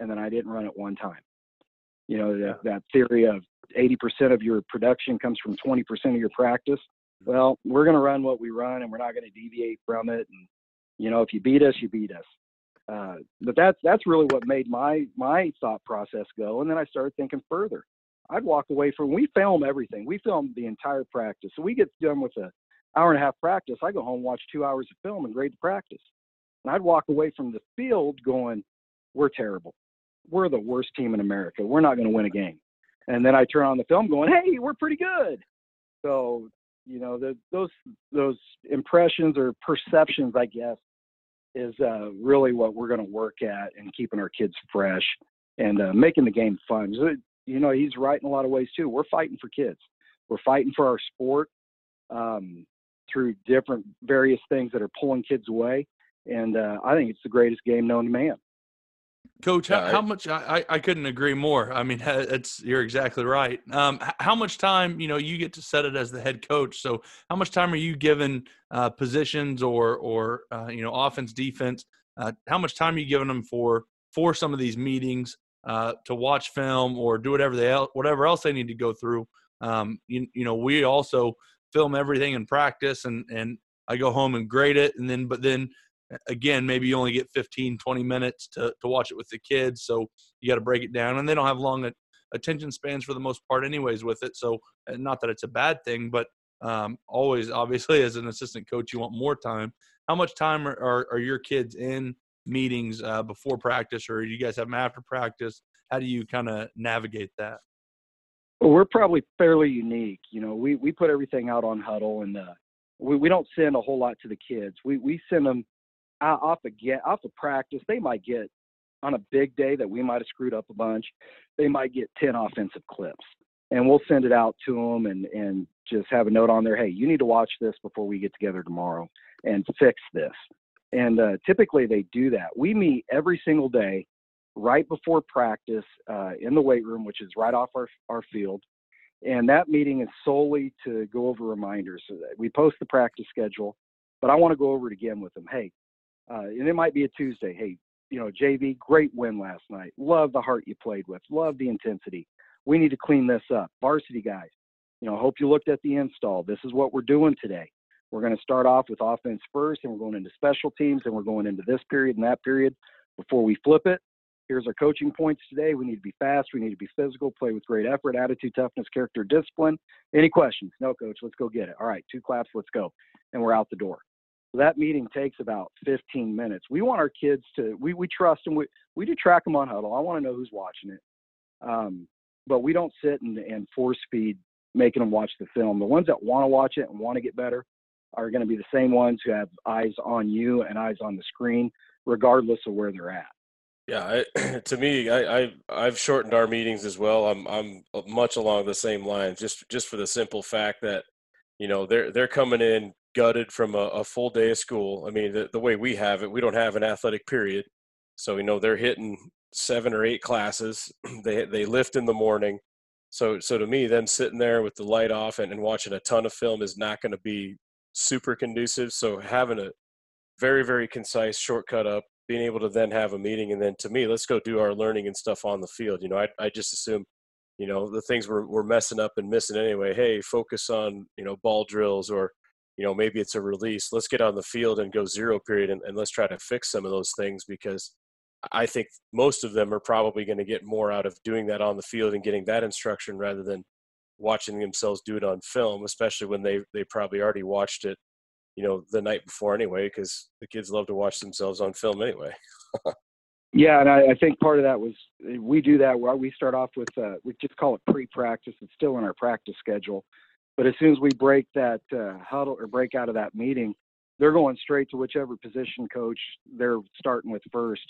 and then I didn't run it one time. You know, that, that theory of 80% of your production comes from 20% of your practice. Mm-hmm. Well, we're going to run what we run and we're not going to deviate from it. And, you know, if you beat us, you beat us. Uh, but that's, that's really what made my, my thought process go. And then I started thinking further. I'd walk away from, we film everything. We film the entire practice. So we get done with a hour and a half practice. I go home, watch two hours of film and grade the practice. And I'd walk away from the field going, we're terrible we're the worst team in America. We're not going to win a game. And then I turn on the film going, hey, we're pretty good. So, you know, the, those those impressions or perceptions, I guess, is uh, really what we're going to work at and keeping our kids fresh and uh, making the game fun. You know, he's right in a lot of ways too. We're fighting for kids. We're fighting for our sport um, through different various things that are pulling kids away. And uh, I think it's the greatest game known to man. Coach, how, how much I, I couldn't agree more. I mean, it's you're exactly right. Um, how much time you know you get to set it as the head coach? So, how much time are you given uh, positions or or uh, you know offense, defense? Uh, how much time are you giving them for for some of these meetings uh, to watch film or do whatever they whatever else they need to go through? Um, you, you know, we also film everything in practice, and and I go home and grade it, and then but then again maybe you only get 15 20 minutes to, to watch it with the kids so you got to break it down and they don't have long attention spans for the most part anyways with it so not that it's a bad thing but um, always obviously as an assistant coach you want more time. How much time are, are, are your kids in meetings uh, before practice or you guys have them after practice? How do you kind of navigate that? Well, we're probably fairly unique you know we, we put everything out on Hudl and uh, we, we don't send a whole lot to the kids. We, we send them off a get off a practice, they might get on a big day that we might have screwed up a bunch, they might get 10 offensive clips. And we'll send it out to them and, and just have a note on there. Hey, you need to watch this before we get together tomorrow and fix this. And uh, typically they do that. We meet every single day right before practice uh, in the weight room, which is right off our, our field. And that meeting is solely to go over reminders. So we post the practice schedule, but I want to go over it again with them. Hey, uh, and it might be a Tuesday. Hey, you know, JV, great win last night. Love the heart you played with. Love the intensity. We need to clean this up. Varsity guys, you know, hope you looked at the install. This is what we're doing today. We're going to start off with offense first, and we're going into special teams, and we're going into this period and that period before we flip it. Here's our coaching points today. We need to be fast. We need to be physical, play with great effort, attitude, toughness, character, discipline. Any questions? No, coach. Let's go get it. All right, two claps. Let's go. And we're out the door that meeting takes about 15 minutes. We want our kids to, we, we trust them. We, we do track them on Hudl. I want to know who's watching it. Um, but we don't sit and, and force feed, making them watch the film. The ones that want to watch it and want to get better are going to be the same ones who have eyes on you and eyes on the screen, regardless of where they're at. Yeah, I, to me, I, I I've shortened our meetings as well. I'm I'm much along the same lines, just just for the simple fact that you know they're they're coming in gutted from a, a full day of school. I mean, the, the way we have it, we don't have an athletic period, so you know they're hitting seven or eight classes. they they lift in the morning, so so to me, them sitting there with the light off and, and watching a ton of film is not going to be super conducive. So having a very very concise shortcut up being able to then have a meeting and then to me let's go do our learning and stuff on the field you know i, I just assume you know the things we're, we're messing up and missing anyway hey focus on you know ball drills or you know maybe it's a release let's get on the field and go zero period and, and let's try to fix some of those things because i think most of them are probably going to get more out of doing that on the field and getting that instruction rather than watching themselves do it on film especially when they they probably already watched it you know the night before anyway because the kids love to watch themselves on film anyway. Yeah and I, I, think part of that was we do that where we start off with uh, we just call it pre-practice it's still in our practice schedule but as soon as we break that uh, huddle or break out of that meeting they're going straight to whichever position coach they're starting with first.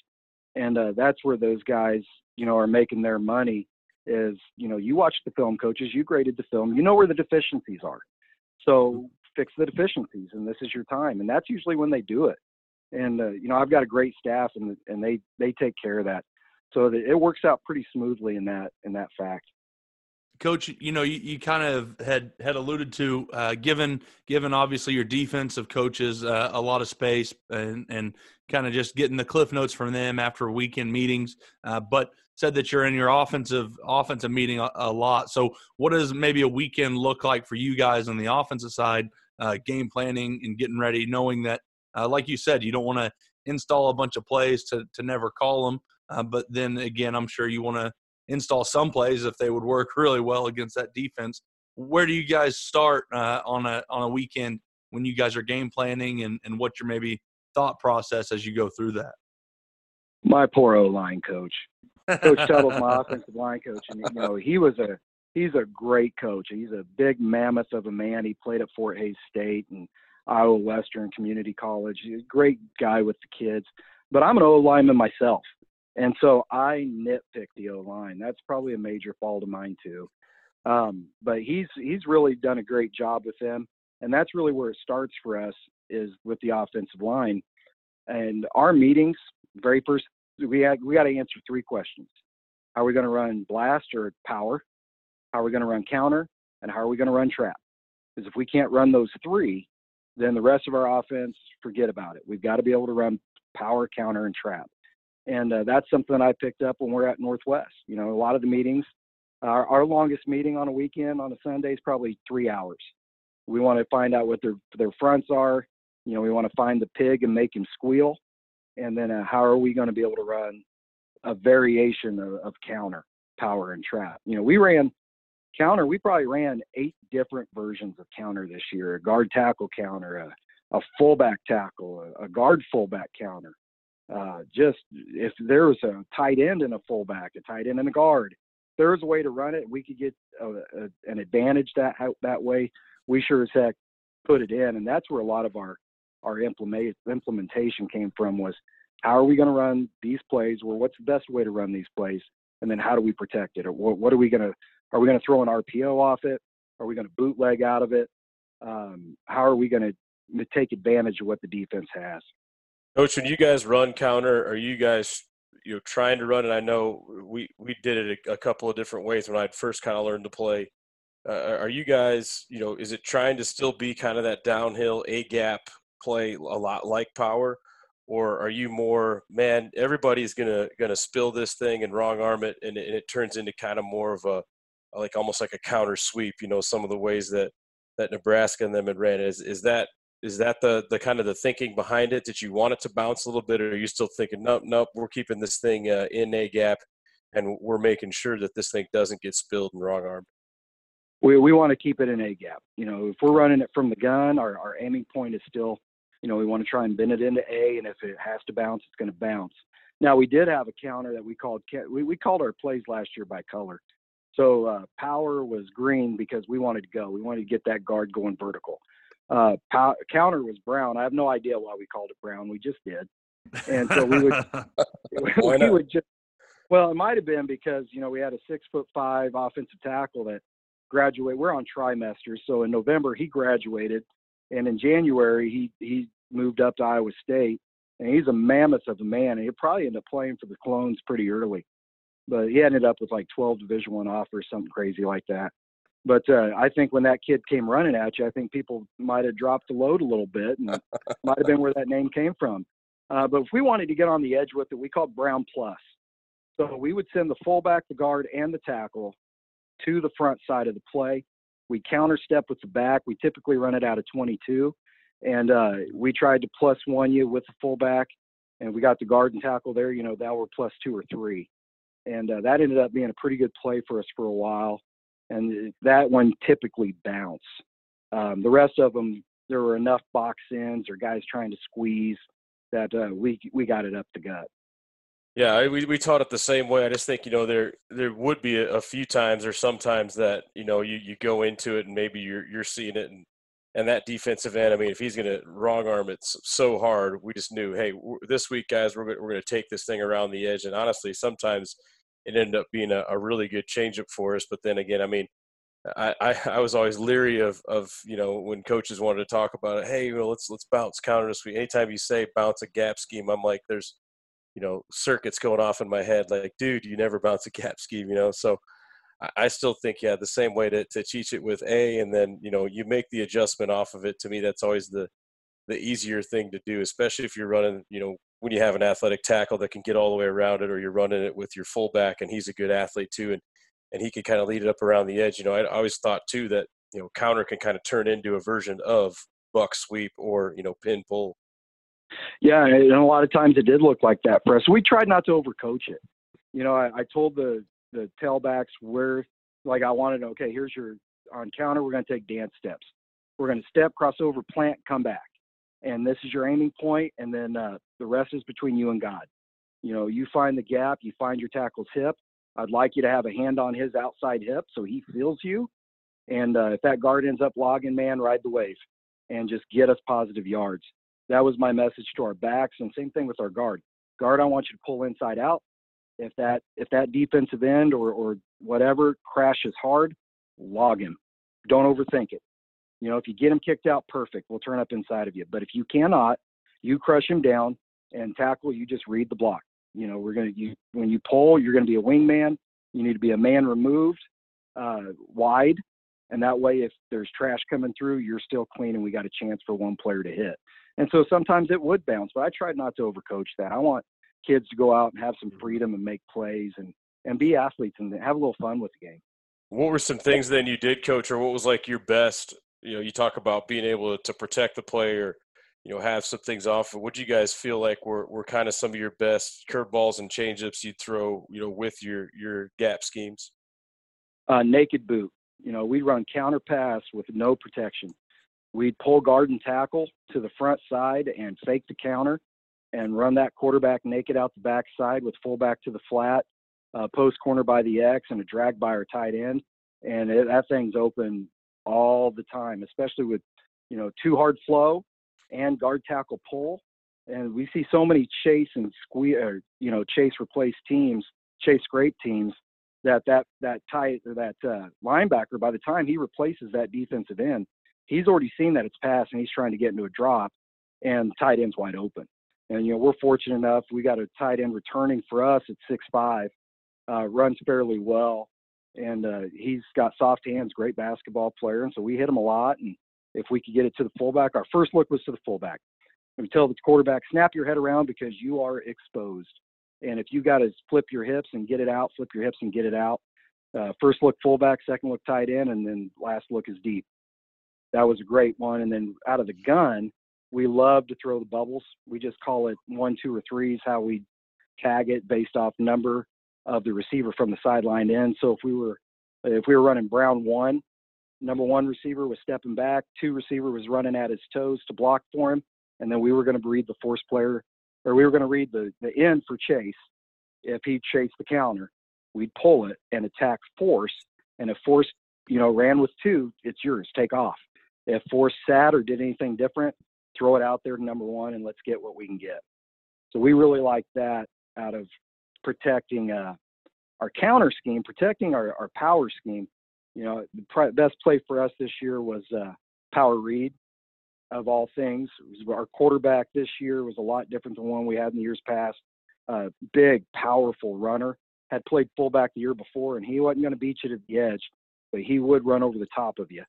And uh, that's where those guys you know are making their money is you know you watch the film coaches you graded the film you know where the deficiencies are. So fix the deficiencies and this is your time. And that's usually when they do it. And uh, you know i've got a great staff and and they they take care of that. So it works out pretty smoothly in that in that fact coach you know you, you kind of had had alluded to uh, given given obviously your defensive coaches uh, a lot of space and and kind of just getting the cliff notes from them after weekend meetings uh, but said that you're in your offensive offensive meeting a, a, lot so what does maybe a weekend look like for you guys on the offensive side uh, game planning and getting ready, knowing that, uh, like you said, you don't want to install a bunch of plays to, to never call them. Uh, but then again, I'm sure you want to install some plays if they would work really well against that defense. Where do you guys start uh, on a on a weekend when you guys are game planning and, and what your maybe thought process as you go through that? My poor O line coach. Coach Tuttle's my offensive line coach, and you know he was a he's a great coach. He's a big mammoth of a man. He played at Fort Hays State and Iowa Western Community College. He's a great guy with the kids. But I'm an O lineman myself. And so I nitpick the O line. That's probably a major fault of mine too. Um, but he's he's really done a great job with them. And that's really where it starts for us is with the offensive line. And our meetings, very first we had we got to answer three questions. How Are we going to run blast or power? how are we going to run counter, and how are we going to run trap. Because if we can't run those three, then the rest of our offense, forget about it. We've got to be able to run power, counter, and trap. And uh, that's something I picked up when we're at Northwest. You know, a lot of the meetings, our, our longest meeting on a weekend on a Sunday is probably three hours. We want to find out what their their fronts are. You know, we want to find the pig and make him squeal. And then uh, how are we going to be able to run a variation of, of counter, power, and trap? You know, we ran counter, we probably ran eight different versions of counter this year a guard tackle counter, a, a fullback tackle, a, a guard fullback counter. Uh, just if there was a tight end and a fullback, a tight end and a guard, there was a way to run it. We could get a, a, an advantage that that way. We sure as heck put it in, and that's where a lot of our our implement, implementation came from was how are we going to run these plays? Well, what's the best way to run these plays? And then how do we protect it? Or what, what are we going to are we going to throw an RPO off it? Are we going to bootleg out of it? Um, how are we going to take advantage of what the defense has? Coach, when you guys run counter, are you guys you know trying to run it? I know we we did it a, a couple of different ways when I first kind of learned to play. Uh, are you guys you know is it trying to still be kind of that downhill a gap play a lot like power, or are you more man everybody's gonna gonna spill this thing and wrong arm it and it, and it turns into kind of more of a like almost like a counter sweep. You know, some of the ways that that Nebraska and them had ran. Is is that is that the the kind of the thinking behind it? Did you want it to bounce a little bit, or are you still thinking, nope, nope, we're keeping this thing uh, in a gap, and we're making sure that this thing doesn't get spilled and wrong armed? We we want to keep it in a gap. You know, if we're running it from the gun, our our aiming point is still, you know, we want to try and bend it into A, and if it has to bounce, it's going to bounce. Now we did have a counter that we called we, we called our plays last year by color. So uh, power was green because we wanted to go. We wanted to get that guard going vertical. Uh, pow- counter was brown. I have no idea why we called it brown. We just did. And so we would we would just well, it might have been because you know we had a six foot five offensive tackle that graduated. We're on trimesters, so in November he graduated, and in January he he moved up to Iowa State, and he's a mammoth of a man. And he probably ended up playing for the Clones pretty early, but he ended up with like 12 Division One offers, something crazy like that. But uh, I think when that kid came running at you, I think people might have dropped the load a little bit, and might have been where that name came from. Uh, but if we wanted to get on the edge with it, we called Brown Plus. So we would send the fullback, the guard, and the tackle to the front side of the play. We counter step with the back. We typically run it out of 22, and uh, we tried to plus one you with the fullback, and we got the guard and tackle there. You know, that were plus two or three, and uh, that ended up being a pretty good play for us for a while. And that one typically bounced. Um, the rest of them, there were enough box ins or guys trying to squeeze that uh, we we got it up the gut. Yeah, we we taught it the same way. I just think you know there there would be a, a, few times or sometimes that you know you, you go into it and maybe you're you're seeing it and and that defensive end. I mean, if he's going to wrong arm it so hard, we just knew, hey, this week, guys, we're we're going to take this thing around the edge. And honestly, sometimes it ended up being a, a really good changeup for us. But then again, I mean, I, I, I was always leery of of you know when coaches wanted to talk about it. Hey, well, let's let's bounce counter this week. Anytime you say bounce a gap scheme, I'm like, there's you know circuits going off in my head like dude you never bounce a gap scheme you know so I still think yeah the same way to, to teach it with a and then you know you make the adjustment off of it to me that's always the the easier thing to do especially if you're running you know when you have an athletic tackle that can get all the way around it or you're running it with your fullback and he's a good athlete too and and he can kind of lead it up around the edge you know I always thought too that you know counter can kind of turn into a version of buck sweep or you know pin pull yeah, and a lot of times it did look like that for us. We tried not to overcoach it. You know, I, I told the the tailbacks where, like, I wanted. Okay, here's your on counter. We're going to take dance steps. We're going to step, crossover, plant, come back, and this is your aiming point, and then uh, the rest is between you and God. You know, you find the gap, you find your tackle's hip. I'd like you to have a hand on his outside hip so he feels you. And uh, if that guard ends up logging, man, ride the wave and just get us positive yards that was my message to our backs and same thing with our guard guard i want you to pull inside out if that if that defensive end or or whatever crashes hard log him don't overthink it you know if you get him kicked out perfect we'll turn up inside of you but if you cannot you crush him down and tackle you just read the block you know we're going to you when you pull you're going to be a wingman you need to be a man removed uh, wide and that way if there's trash coming through you're still clean and we got a chance for one player to hit and so sometimes it would bounce, but I tried not to overcoach that. I want kids to go out and have some mm-hmm. freedom and make plays and and be athletes and have a little fun with the game. What were some things then you did, coach, or what was like your best? You know, you talk about being able to protect the player, you know, have some things off. What do you guys feel like were, were kind of some of your best curveballs and changeups you'd throw, you know, with your your gap schemes? Uh, naked boot. You know, we run counter pass with no protection we'd pull guard and tackle to the front side and fake the counter and run that quarterback naked out the backside with fullback to the flat, uh, post corner by the X, and a drag by our tight end. And it, that thing's open all the time, especially with you know two hard flow and guard tackle pull. And we see so many chase and squeeze, or, you know, chase replace teams, chase scrape teams that that that tight or that uh, linebacker by the time he replaces that defensive end he's already seen that it's passed and he's trying to get into a drop and tight end's wide open. And, you know, we're fortunate enough. We got a tight end returning for us at six five, uh, runs fairly well. And uh, he's got soft hands, great basketball player. And so we hit him a lot. And if we could get it to the fullback, our first look was to the fullback. And tell the quarterback, snap your head around because you are exposed. And if you got to flip your hips and get it out, flip your hips and get it out. Uh, first look fullback, second look tight end, and then last look is deep that was a great one. And then out of the gun, we love to throw the bubbles. We just call it one, two, or threes, how we tag it based off number of the receiver from the sideline in. So if we were if we were running Brown one, number one receiver was stepping back, two receiver was running at his toes to block for him, and then we were going to read the force player, or we were going to read the the end for chase if he chased the counter. we'd pull it and attack force. And if force, you know, ran with two, it's yours. Take off. If force sat or did anything different, throw it out there to number one and let's get what we can get. So we really like that out of protecting uh, our counter scheme, protecting our, our power scheme. You know, the pr- best play for us this year was uh, power read of all things. our quarterback this year was a lot different than one we had in the years past. Uh, big, powerful runner. Had played fullback the year before, and he wasn't going to beat you to the edge, but he would run over the top of you.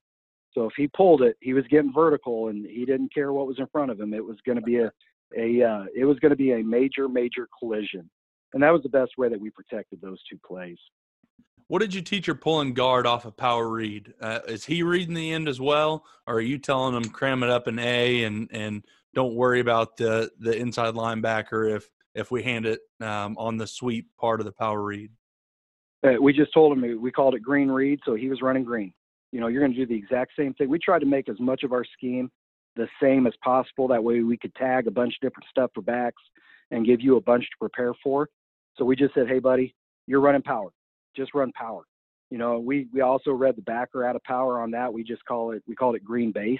So if he pulled it, he was getting vertical, and he didn't care what was in front of him. It was going to be a, a uh, it was going to be a major, major collision, and that was the best way that we protected those two plays. What did you teach your pulling guard off of power read? Uh, is he reading the end as well, or are you telling him cram it up in A and and don't worry about the the inside linebacker if if we hand it um, on the sweep part of the power read? Uh, we just told him we called it green read, so he was running green. You know, you're going to do the exact same thing. We tried to make as much of our scheme the same as possible. That way, we could tag a bunch of different stuff for backs and give you a bunch to prepare for. So we just said, "Hey, buddy, you're running power just run power. You know, we we also read the backer out of power on that. We just call it we called it green base,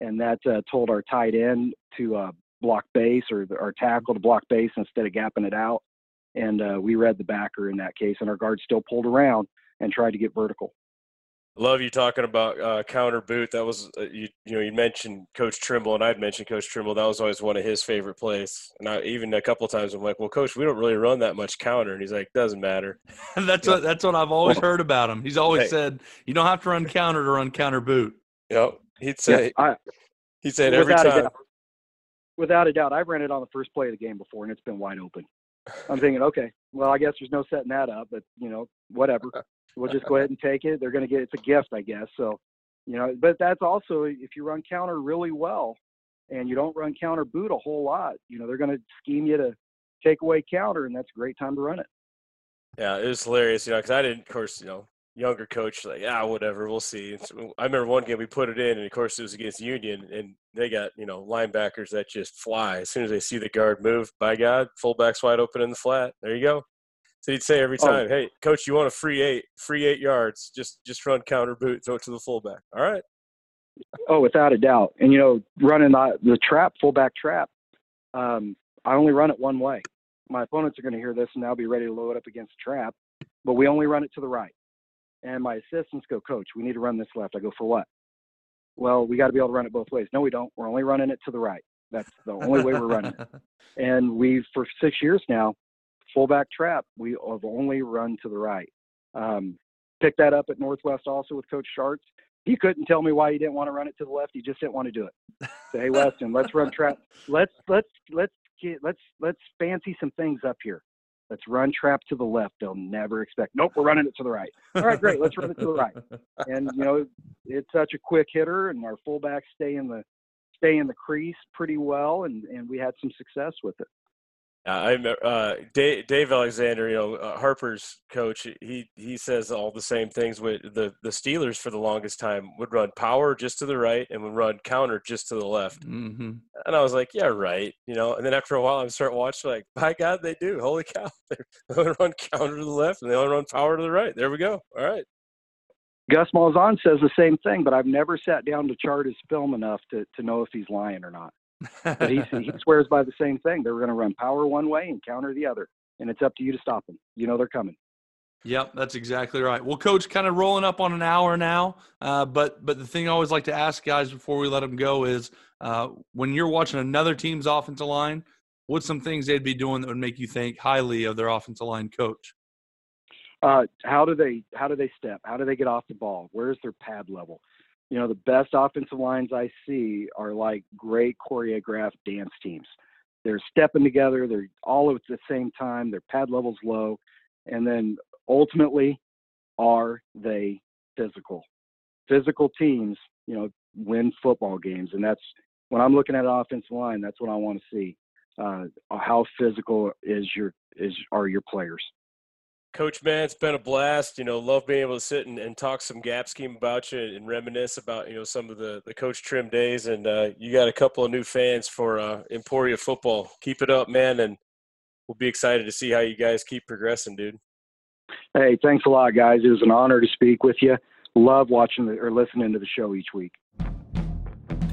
and that uh, told our tight end to uh, block base or our tackle to block base instead of gapping it out. And uh, we read the backer in that case, and our guard still pulled around and tried to get vertical. Love you talking about uh, counter boot. That was uh, you. You know, you mentioned Coach Trimble, and I'd mentioned Coach Trimble. That was always one of his favorite plays. And I even a couple times I'm like, "Well, Coach, we don't really run that much counter," and he's like, "Doesn't matter." that's what that's what I've always heard about him. He's always hey. said, "You don't have to run counter to run counter boot." Yep, he'd say. Yeah, I, he said every time. Doubt, without a doubt, I've ran it on the first play of the game before, and it's been wide open. I'm thinking, okay, well, I guess there's no setting that up, but you know, whatever. we'll just go ahead and take it. They're going to get it's a gift, I guess. So, you know, but that's also if you run counter really well and you don't run counter boot a whole lot, you know, they're going to scheme you to take away counter, and that's a great time to run it. Yeah, it was hilarious, you know, because I didn't, of course, you know, younger coach like, ah, whatever, we'll see. So I remember one game we put it in, and of course it was against Union, and they got you know linebackers that just fly as soon as they see the guard move. By God, fullbacks wide open in the flat. There you go. So he'd say every oh. time, oh. "Hey, coach, you want a free eight, free eight yards? Just just run counter boot, throw it to the fullback." All right. Oh, without a doubt. And you know, running the, the trap, fullback trap, um, I only run it one way. My opponents are going to hear this and they'll be ready to load up against the trap, but we only run it to the right. And my assistants go, Coach, we need to run this left. I go, for what? Well, we got to be able to run it both ways. No, we don't. We're only running it to the right. That's the only way we're running it. And we've, for six years now, fullback trap, we have only run to the right. Um, picked that up at Northwest also with Coach Sharts. He couldn't tell me why he didn't want to run it to the left. He just didn't want to do it. Say, hey Weston, let's run trap. Let's let's let's get let's let's fancy some things up here. Let's run trap to the left. They'll never expect. Nope, we're running it to the right. All right, great. Let's run it to the right. And you know, it's such a quick hitter, and our fullbacks stay in the stay in the crease pretty well, and and we had some success with it. I remember uh, Dave, Dave, Alexander, you know uh, Harper's coach. He he says all the same things. With the the Steelers for the longest time would run power just to the right and would run counter just to the left. Mm-hmm. And I was like, yeah, right. You know. And then after a while, I'm start watching like, by God, they do. Holy cow! They only run counter to the left and they only run power to the right. There we go. All right. Gus Malzahn says the same thing, but I've never sat down to chart his film enough to to know if he's lying or not but he, he swears by the same thing. They're going to run power one way and counter the other, and it's up to you to stop them. You know they're coming. Yep, that's exactly right. Well, coach, kind of rolling up on an hour now, uh, but but the thing I always like to ask guys before we let them go is uh, when you're watching another team's offensive line, what's some things they'd be doing that would make you think highly of their offensive line coach? Uh, how do they how do they step? How do they get off the ball? Where's their pad level? You know, the best offensive lines I see are like great choreographed dance teams. They're stepping together, they're all at the same time, their pad level's low, and then ultimately, are they physical? Physical teams, you know, win football games, and that's when I'm looking at an offensive line. That's what I want to see. Uh, how physical is your is are your players? Coach, man, it's been a blast. You know, love being able to sit and, and talk some gap scheme about you and reminisce about you know some of the the Coach Trim days. And uh, you got a couple of new fans for uh, Emporia football. Keep it up, man, and we'll be excited to see how you guys keep progressing, dude. Hey, thanks a lot, guys. It was an honor to speak with you. Love watching the, or listening to the show each week.